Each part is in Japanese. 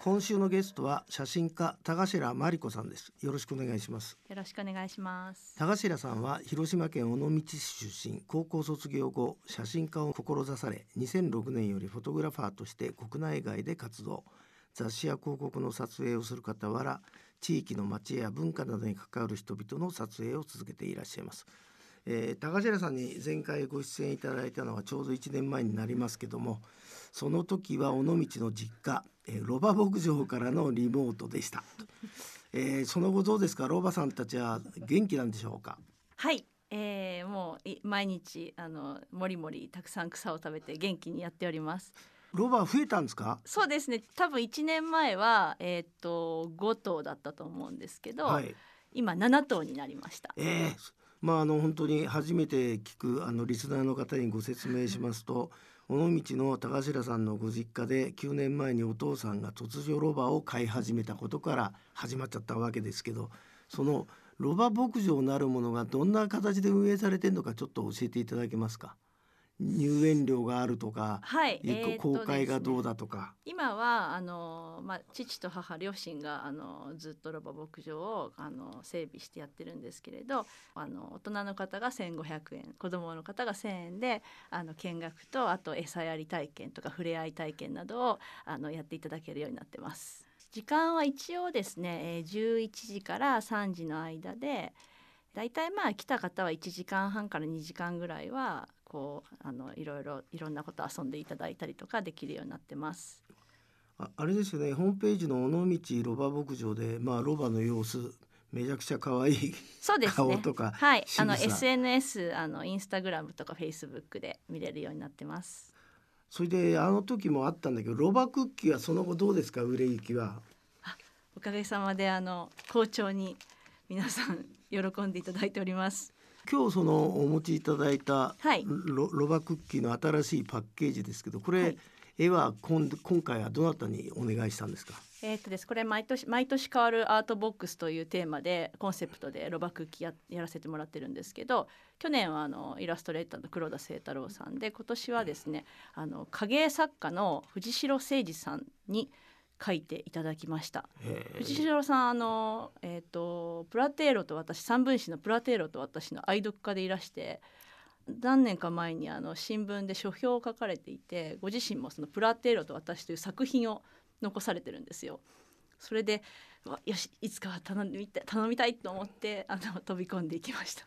今週のゲストは写真家田頭真理子さんです。よろしくお願いします。よろしくお願いします。田頭さんは広島県尾道市出身高校卒業後写真家を志され2006年よりフォトグラファーとして国内外で活動。雑誌や広告の撮影をする傍ら地域の町や文化などに関わる人々の撮影を続けていらっしゃいます、えー、田頭さんに前回ご出演いただいたのはちょうど1年前になりますけどもその時は尾道の実家、えー、ロバ牧場からのリモートでした、えー、その後どうですか？ロバさんたちは元気なんでしょうか？はい、えー、もうい毎日あのもりもりたくさん草を食べて元気にやっております。ロバ増えたんですか？そうですね。多分1年前はえっ、と5頭だったと思うんですけど、はい今7頭になりました。ええまああの本当に初めて聞くあのリスナーの方にご説明しますと尾道の高頭さんのご実家で9年前にお父さんが突如ロバを飼い始めたことから始まっちゃったわけですけどそのロバ牧場なるものがどんな形で運営されてるのかちょっと教えていただけますか？入園料があるとか、はい、えーと公開がどうですねだとか、今はあの、まあ、父と母両親があのずっとロバ牧場をあの整備してやってるんですけれどあの大人の方が1,500円子供の方が1,000円であの見学とあと餌やり体験とか触れ合い体験などをあのやっていただけるようになってます。時間は一応ですね、えー11時から3時の間でだいたいまあ来た方は1時間半から2時間ぐらいはこうあのいろいろいろんなこと遊んでいただいたりとかできるようになってます。ああれですよねホームページの尾道ロバ牧場でまあロバの様子めちゃくちゃ可愛いそうですね。顔とかはい、あの SNS あのインスタグラムとかフェイスブックで見れるようになってます。それであの時もあったんだけどロバクッキーはその後どうですか？売れ行きはおかげさまであの好調に皆さん喜んでいただいております。今日そのお持ちいただいたはい。ロロバクッキーの新しいパッケージですけどこれ、はい。絵は今今回はどなたにお願いしたんですか？えーっとです。これ毎年毎年変わるアートボックスというテーマでコンセプトでロバクッキーややらせてもらってるんですけど去年はあのイラストレーターの黒田清太郎さんで今年はですねあの影絵作家の藤代誠二さんに描いていただきました。藤代さんあの、えー、とプラテーロと私三分子のプラテーロと私の愛読家でいらして何年か前にあの新聞で書評を書かれていてご自身もその「プラテーロと私」という作品を残されてるんですよ。それでよしいつかは頼みたい頼みたいと思ってあの飛び込んでいきました。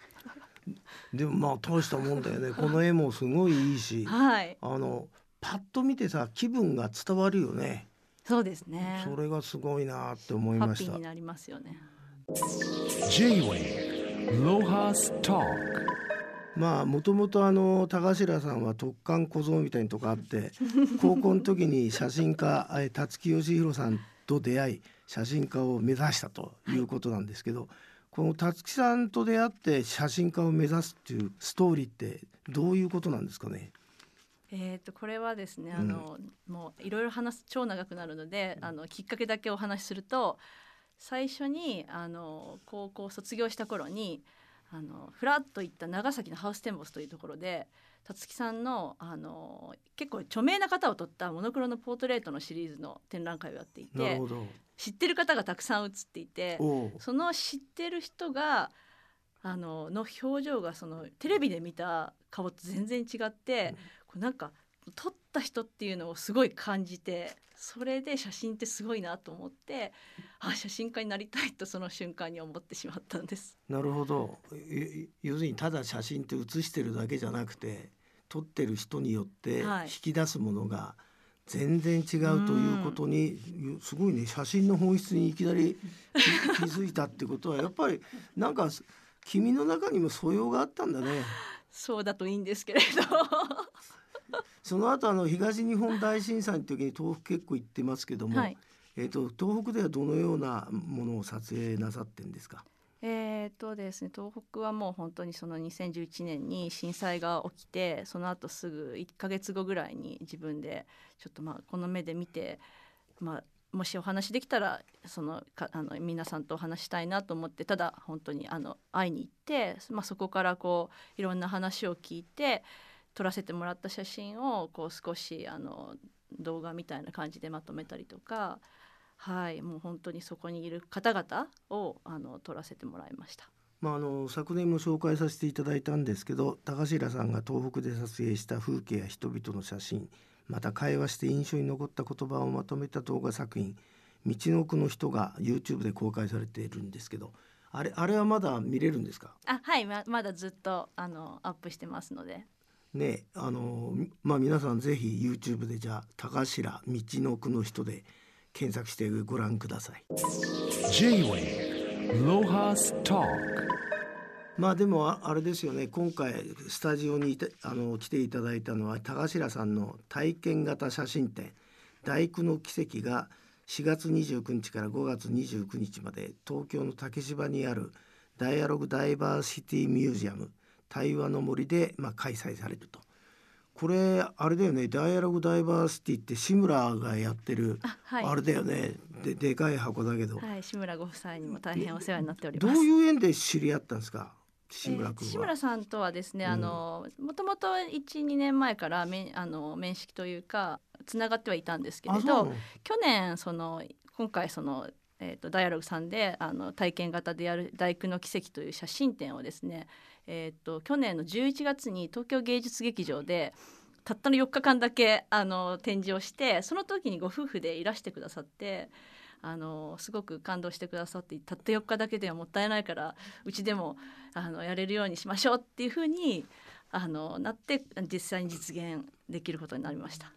でもまあ大したもんだよねこの絵もすごいいいしはいあのパッと見てさ気分が伝わるよねそうですね。それがすごいなって思いましたハッピーになりますよね。J-Way ロハストまあもともとあの田頭さんは特艦小僧みたいなとこあって 高校の時に写真家え辰木義弘さんと出会い写真家を目指したということなんですけど、この辰木さんと出会って写真家を目指すっていうストーリーってどういうことなんですかね？えー、とこれはですねあの、もういろいろ話す超長くなるのであのきっかけだけお話しすると最初にあの高校卒業した頃にあのフラッと行った長崎のハウステンボスというところで辰木さんのあの結構著名な方を撮ったモノクロのポートレートのシリーズの展覧会をやっていて知ってる方がたくさん写っていてその知ってる人があのの表情がそのテレビで見た顔と全然違って、なんか撮った人っていうのをすごい感じてそれで写真ってすごいなと思ってあ写真家になりたいとその瞬間に思ってしまったんです。なるほどえ要するにただ写真って写してるだけじゃなくて撮ってる人によってはい引き出すものが全然違うということに、すごいね写真の本質にいきなり気 気づいたってことはやっぱりなんか君の中にも素養があったんだね。そうだといいんですけれど その後あの東日本大震災の時に東北結構行ってますけども、はいえっ、と東北ではどのようなものを撮影なさってんですか？えーとですね、東北はもう本当にその2011年に震災が起きてその後すぐ1ヶ月後ぐらいに自分でちょっとまあこの目で見て、まあ、もしお話できたらそのかあの皆さんとお話したいなと思ってただ本当にあの会いに行って、まあ、そこからこういろんな話を聞いて撮らせてもらった写真をこう少しあの動画みたいな感じでまとめたりとかはいもう本当にそこにいる方々をあの撮らせてもらいました。まあ、あの昨年も紹介させていただいたんですけど高白さんが東北で撮影した風景や人々の写真また会話して印象に残った言葉をまとめた動画作品「道の奥の人」が YouTube で公開されているんですけどあれあれはまだ見れるんですか？あはいままだずっとあのアップしてますのでねあのまあ皆さんぜひ YouTube でじゃあ高白道の奥の人で検索してご覧ください。まあでもああれですよね。今回スタジオにあの来ていただいたのは高白さんの体験型写真展「大工の奇跡」が4月29日から5月29日まで東京の竹芝にあるダイアログダイバーシティミュージアム対話の森で、まあ、開催されると。これあれだよね。ダイアログダイバーシティって志村がやってるあはい。あれだよね。ででかい箱だけど、はい。志村ご夫妻にも大変お世話になっておりどうます。いう縁で知り合ったんですか？志村えー。志村さんとはですね、うん。あのもともと12年前から面あの面識というかつながってはいたんですけれど去年その今回その、えー、とダイアログさんであの体験型でやる「大工の奇跡」という写真展をですね、えー、と去年の11月に東京芸術劇場でたったの4日間だけあの展示をしてその時にご夫婦でいらしてくださって。あのすごく感動してくださってたった4日だけではもったいないからうちでもあのやれるようにしましょうっていうふうにあのなって実際に実現できることになりました。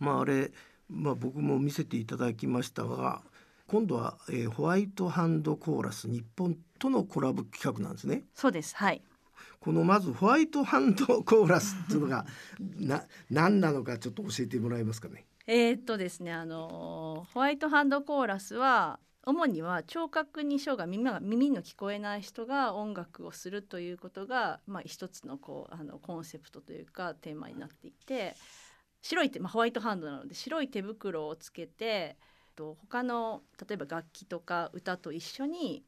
まああれ、まあ、僕も見せていただきましたが今度は、えーホワイトハンドコーラス日本とのコラボ企画なんですね。そうですはいこのまずホワイトハンドコーラスっていうのが な何なのかちょっと教えてもらえますかね。えーっとですねあのホワイトハンドコーラスは主には聴覚に障害耳が耳の聞こえない人が音楽をするということが、まあ、一つのこうあのコンセプトというかテーマになっていて白い手、まあ、ホワイトハンドなので白い手袋をつけてと他の例えば楽器とか歌と一緒に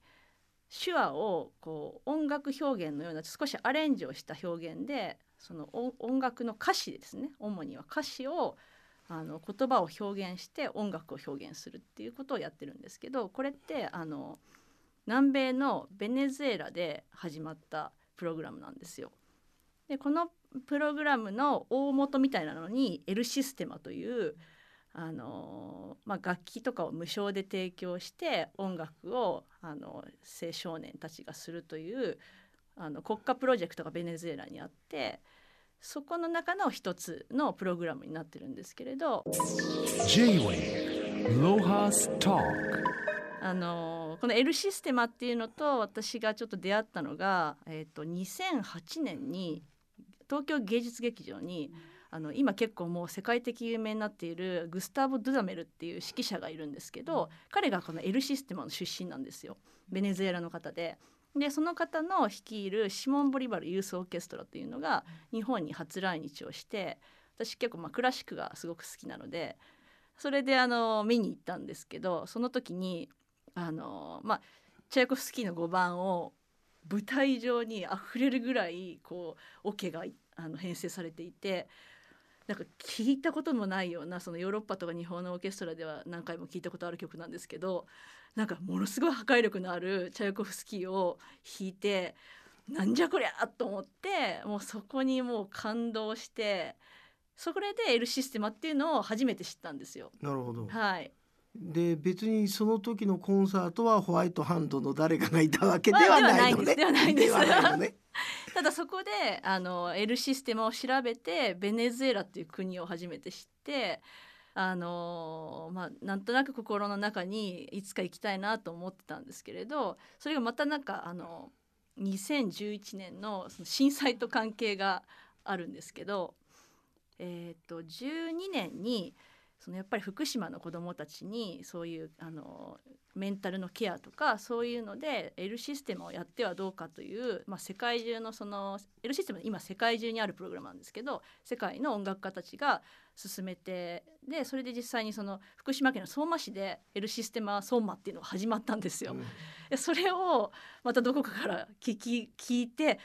手話をこう音楽表現のような少しアレンジをした表現でその音楽の歌詞ですね主には歌詞をあの言葉を表現して音楽を表現するっていうことをやってるんですけどこれってあの南米のベネズエラで始まったプログラムなんですよ。でこのプログラムの大元みたいなのに L システマというあの、まあ、楽器とかを無償で提供して音楽をあの青少年たちがするというあの国家プロジェクトがベネズエラにあってそこの中の一つのプログラムになってるんですけれどあのこの L システマっていうのと私がちょっと出会ったのが、えー、と2008年に東京芸術劇場にあの今結構もう世界的有名になっているグスターボ・ドゥダメルっていう指揮者がいるんですけど彼がこの L システマの出身なんですよベネズエラの方で。でその方の率いるシモン・ボリバルユースオーケストラというのが日本に初来日をして私結構まあクラシックがすごく好きなのでそれであの見に行ったんですけどその時にあのまあチャイコフスキーの5番を舞台上にあふれるぐらいこうオケがあの編成されていてなんか聞いたこともないようなそのヨーロッパとか日本のオーケストラでは何回も聞いたことある曲なんですけどなんかものすごい破壊力のあるチャイコフスキーを弾いてなんじゃこりゃと思ってもうそこにもう感動してそれで L システマっていうのを初めて知ったんですよ。なるほど。はい、で別にその時のコンサートはホワイトハンドの誰かがいたわけではないのね。ではないですね。ただそこであの L システムを調べてベネズエラっていう国を初めて知ってあのまあなんとなく心の中にいつか行きたいなと思ってたんですけれどそれがまたなんかあの2011年のその震災と関係があるんですけど、えー、と12年にそのやっぱり福島の子どもたちにそういうあのメンタルのケアとかそういうので L システムをやってはどうかという、まあ、世界中のその L システムは今世界中にあるプログラムなんですけど世界の音楽家たちが進めてでそれで実際にその福島県の相馬市で L システマ相馬っていうのが始まったんですよ。でそれをまたどこかから聞き聞いて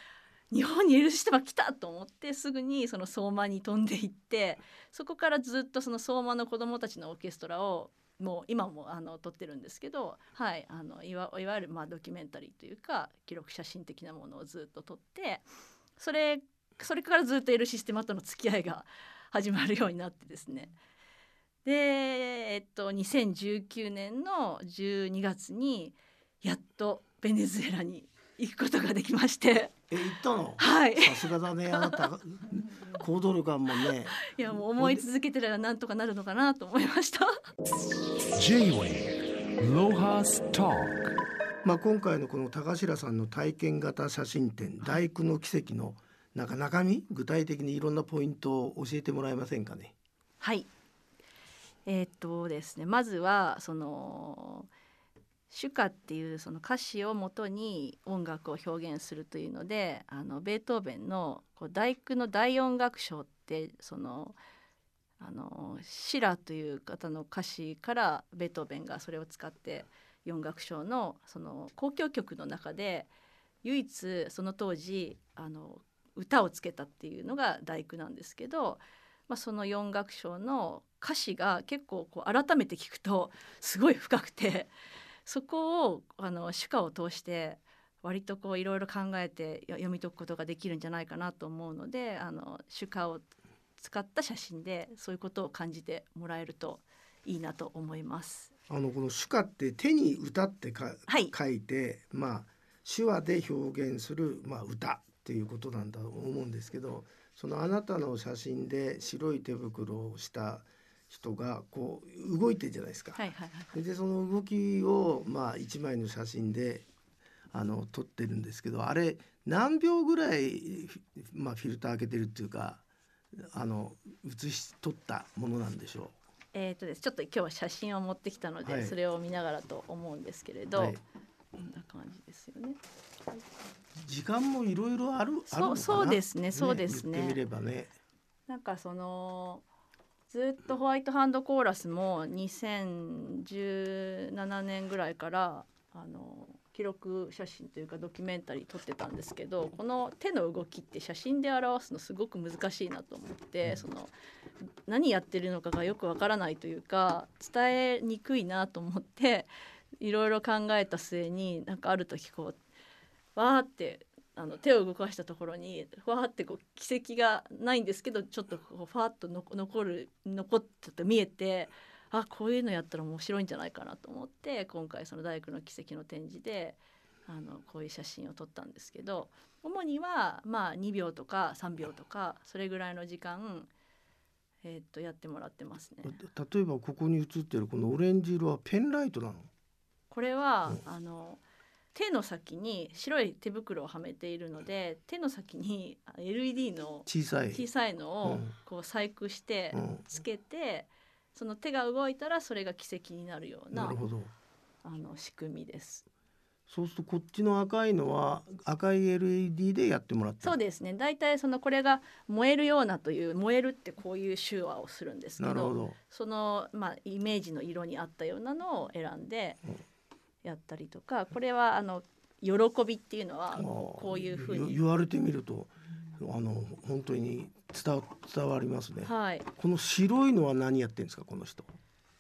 日本に L システムが来たと思ってすぐにその相馬に飛んでいってそこからずっとその相馬の子どもたちのオーケストラをもう今もあの撮ってるんですけど、はい、あのいわいわゆるまあドキュメンタリーというか記録写真的なものをずっと撮ってそれそれからずっと L システマとの付き合いが始まるようになってですね。で、えっと、2019年の12月にやっとベネズエラに行くことができまして。え行ったの？はい。さすがだねあなた。行動力あんもんね。いやもう思い続けてたらなんとかなるのかなと思いました。J-Wave Lohas Talk まあ今回のこの高白さんの体験型写真展大工の奇跡のなんか中身？具体的にいろんなポイントを教えてもらえませんかね？はい。えーっとですね、まずはその主歌っていうその歌詞をもとに音楽を表現するというので、あのベートーベンのこう大工の大音楽賞ってそのあのシラという方の歌詞からベートーベンがそれを使って音楽賞のその交響曲の中で唯一その当時あの歌をつけたっていうのが大工なんですけど、まあ、その四楽章の歌詞が結構こう改めて聞くとすごい深くてそこをあの主歌を通して割とこういろいろ考えてよ読み解くことができるんじゃないかなと思うのであの主歌を使った写真でそういうことを感じてもらえるといいなと思います。あのこの手話って手に歌ってか、はい書いてまあ手話で表現するまあ歌っていうことなんだと思うんですけどそのあなたの写真で白い手袋をした人がこう動いてるじゃないですか。はいはいはいでその動きをまあ一枚の写真であの撮ってるんですけどあれ何秒ぐらいフィまあフィルター開けてるっていうかあの写し撮ったものなんでしょえーとですちょっと今日は写真を持ってきたので、はいそれを見ながらと思うんですけれう。ど、はいこんな感じですよね。時間もいろいろあるあるのかな？そうですねそうですね言ってみればね。なんかそのずっとホワイトハンドコーラスも2017年ぐらいからあの記録写真というかドキュメンタリー撮ってたんですけどこの手の動きって写真で表すのすごく難しいなと思ってその何やってるのかがよくわからないというか伝えにくいなと思っていろいろ考えた末になんかある時こうわーってあの手を動かしたところにふわーってこう軌跡がないんですけどちょっとこうファーっとの残る残ってて見えてあこういうのやったら面白いんじゃないかなと思って今回その大工の奇跡の展示であのこういう写真を撮ったんですけど主にはまあ2秒とか3秒とかそれぐらいの時間、えーっとやってもらってますね。例えばここに写ってるこのオレンジ色はペンライトなの？これは、あの手の先に白い手袋をはめているので手の先にあ LED の小さい。小さいのをうんこう細工してうんつけて、その手が動いたらそれが奇跡になるようななるほど。あの仕組みです。そうするとこっちの赤いのは赤い LED でやってもらってるそうですね。大体そのこれが燃えるようなという燃えるってこういう手話をするんですけど。そのまあイメージの色に合ったようなのを選んでうんやったりとか、これはあの喜びっていうのはこういうふうに言言われてみるとあの本当に伝わ伝わりますね。はい。この白いのは何やってんですかこの人。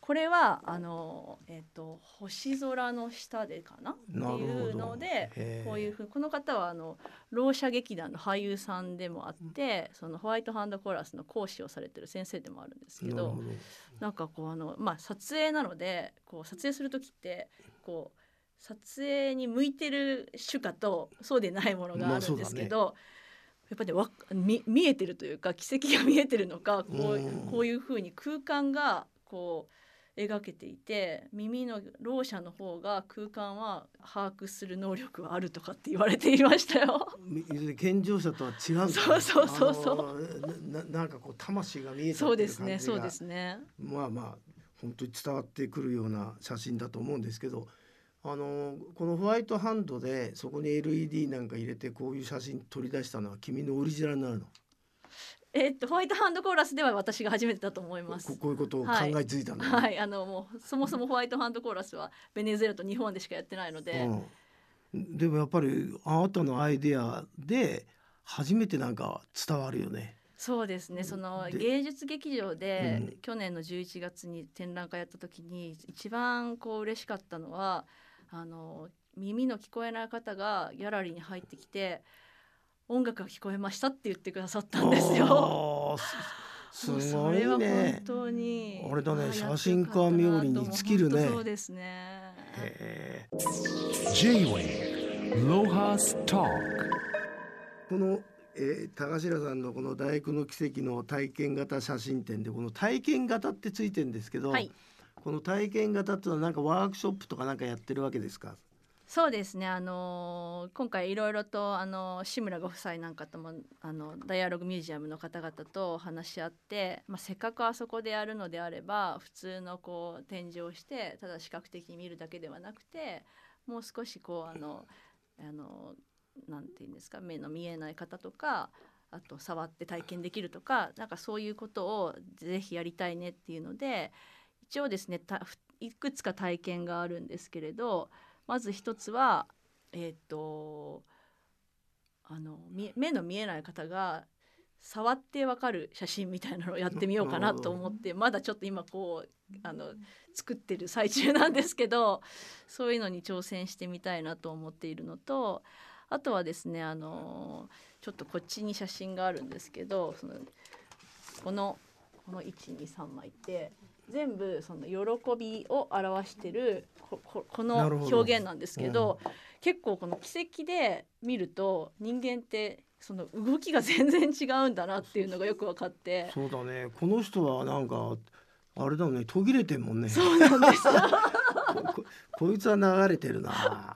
これはあのえっ、と星空の下でかな？っていうのでこういうふうこの方はあのろう者劇団の俳優さんでもあって、そのホワイトハンドコーラスの講師をされてる先生でもあるんですけどなんかこうあのまあ撮影なのでこう撮影する時ってこう撮影に向いてる主歌とそうでないものがあるんですけど、やっぱり、ね、わ見見えてるというか奇跡が見えてるのかこううん。こういうふうに空間がこう描けていて耳のろう者の方が空間は把握する能力はあるとかって言われていましたよ。み健常者とは違うそうそうそうそうななんかこう魂が見えたそうですねそうですね。まあまあ本当に伝わってくるような写真だと思うんですけどあのこのホワイトハンドでそこに LED なんか入れてこういう写真取り出したのは君のオリジナルなのえっとホワイトハンドコーラスでは私が初めてだと思います。こ。こういうことを考えついたの、はい、あのもうそもそもホワイトハンドコーラスはベネズエラと日本でしかやってないので、うん、でもやっぱりあなたのアイデアで初めてなんか伝わるよね。そうですね。そので芸術劇場で、うん。去年の11月に展覧会やった時に一番こう嬉しかったのはあの耳の聞こえない方がギャラリーに入ってきて音楽が聞こえましたって言ってくださったんですよ。すごいそれは本ね。当にあれだね写真家冥利に尽きるねそうですね。へ J-Wave Lohas Talk ーこの、えー、高白さんのこの大工の奇跡の体験型写真展でこの体験型ってついてるんですけど、はいこの体験型っていうのはなんかワークショップとかなんかやってるわけですか？そうですね、あの今回いろいろと、あの志村ご夫妻なんかともあのダイアログミュージアムの方々と話し合って、まあ、せっかくあそこでやるのであれば普通のこう展示をしてただ視覚的に見るだけではなくてもう少しこうあのあのなんていうんですか目の見えない方とかあと触って体験できるとかなんかそういうことをぜひやりたいねっていうので一応ですねいくつか体験があるんですけれどまず一つはえっ、とあのみ目の見えない方が触ってわかる写真みたいなのをやってみようかなと思ってまだちょっと今こうあの作ってる最中なんですけどそういうのに挑戦してみたいなと思っているのとあとはですねあのちょっとこっちに写真があるんですけどそのこのこの123枚って全部その喜びを表してるこここの表現なんですけど結構この奇跡で見ると人間ってその動きが全然違うんだなっていうのがよく分かってそうだね。この人はなんかあれだね途切れてんもんね。そうなんです ここいつは流れてるな。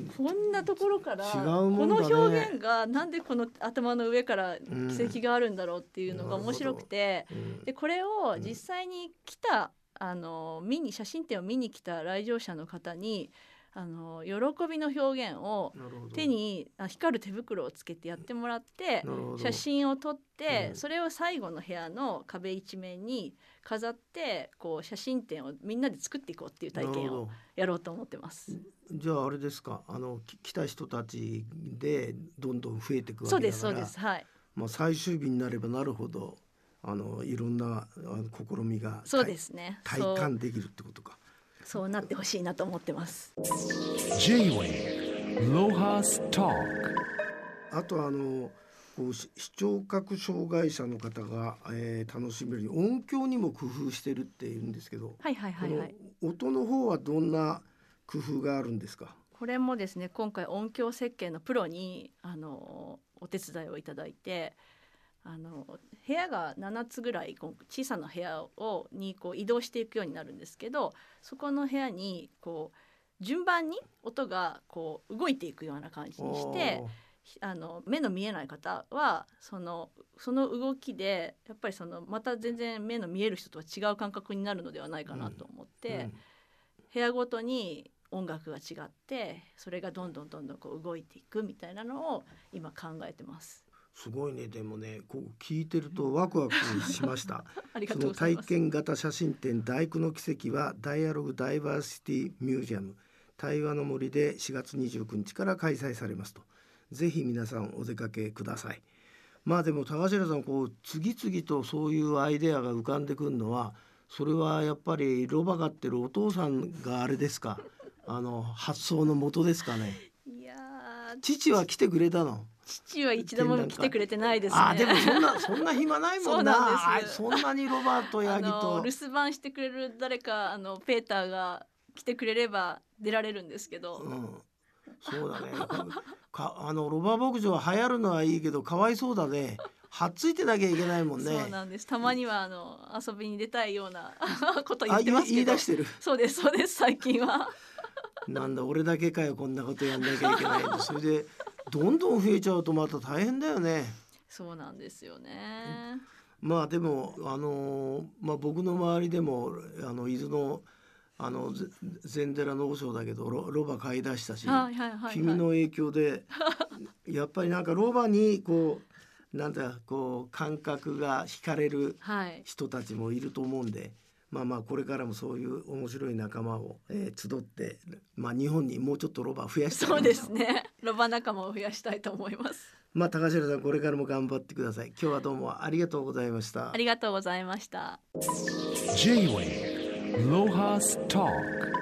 でこんなところからこの表現がなんでこの頭の上からうん。奇跡があるんだろうっていうのが面白くて、うん。でこれを実際に来たあの見に写真展を見に来た来場者の方にあの喜びの表現を手にあ光る手袋をつけてやってもらって写真を撮って、うん。それを最後の部屋の壁一面に飾ってこう写真展をみんなで作っていこうっていう体験をやろうと思ってます。じゃああれですかあのき来た人たちでどんどん増えていくわけだからそうですそうですはいまあ、最終日になればなるほどあのいろんなあの試みがそうですね体感できるってことか。そうなってほしいなと思ってます。J-Wave Lohas Talk あとあのこうし視聴覚障害者の方が、えー楽しめるように音響にも工夫してるって言うんですけど、はいはいはいはい。この音の方はどんな工夫があるんですか？これもですね今回音響設計のプロにあのお手伝いをいただいてあの部屋が7つぐらい小さな部屋をにこう移動していくようになるんですけどそこの部屋にこう順番に音がこう動いていくような感じにしてひあの目の見えない方はそのその動きでやっぱりそのまた全然目の見える人とは違う感覚になるのではないかなと思って。うん部屋ごとに音楽が違ってそれがどんどんどんどんこう動いていくみたいなのを今考えてます。すごいねでもねこう聞いてるとワクワクしました。その。体験型写真展大工の奇跡はダイアログダイバーシティミュージアム対話の森で4月29日から開催されますとぜひ皆さんお出かけくださいまあでも高城さんこう次々とそういうアイデアが浮かんでくるのはそれはやっぱりロバ飼ってるお父さんがあれですか？あの発想の元ですかねいやー父は来てくれたの？父は一度も来てくれてないですね。あでもそんなそんな暇ないもんなそんそんなにロバとヤあのギと留守番してくれる誰かあのペーターが来てくれれば出られるんですけど、うん、そうだね。かあのロバ牧場流行るのはいいけどかわいそうだね。はっついてなきゃいけないもんね。そうなんです。たまにはあの遊びに出たいようなこと言ってますけど。言い出してる。そうですそうです最近は。なんだ俺だけかよこんなことやんなきゃいけない それでどんどん増えちゃうとまた大変だよね。そうなんですよね。まあでもあのーまあ僕の周りでもあの伊豆のあのぜ禅寺の和尚だけどロロバ買い出したし、はいはいはい、はい。君の影響で やっぱりなんかロバにこうなんだこう感覚が惹かれるはい。人たちもいると思うんでまあまあこれからもそういう面白い仲間を、えー、集って、まあ、日本にもうちょっとロバ増やしたいそうですね ロバ仲間を増やしたいと思います。まあ高城さんこれからも頑張ってください。今日はどうもありがとうございました。ありがとうございました。J-Way ロハスターク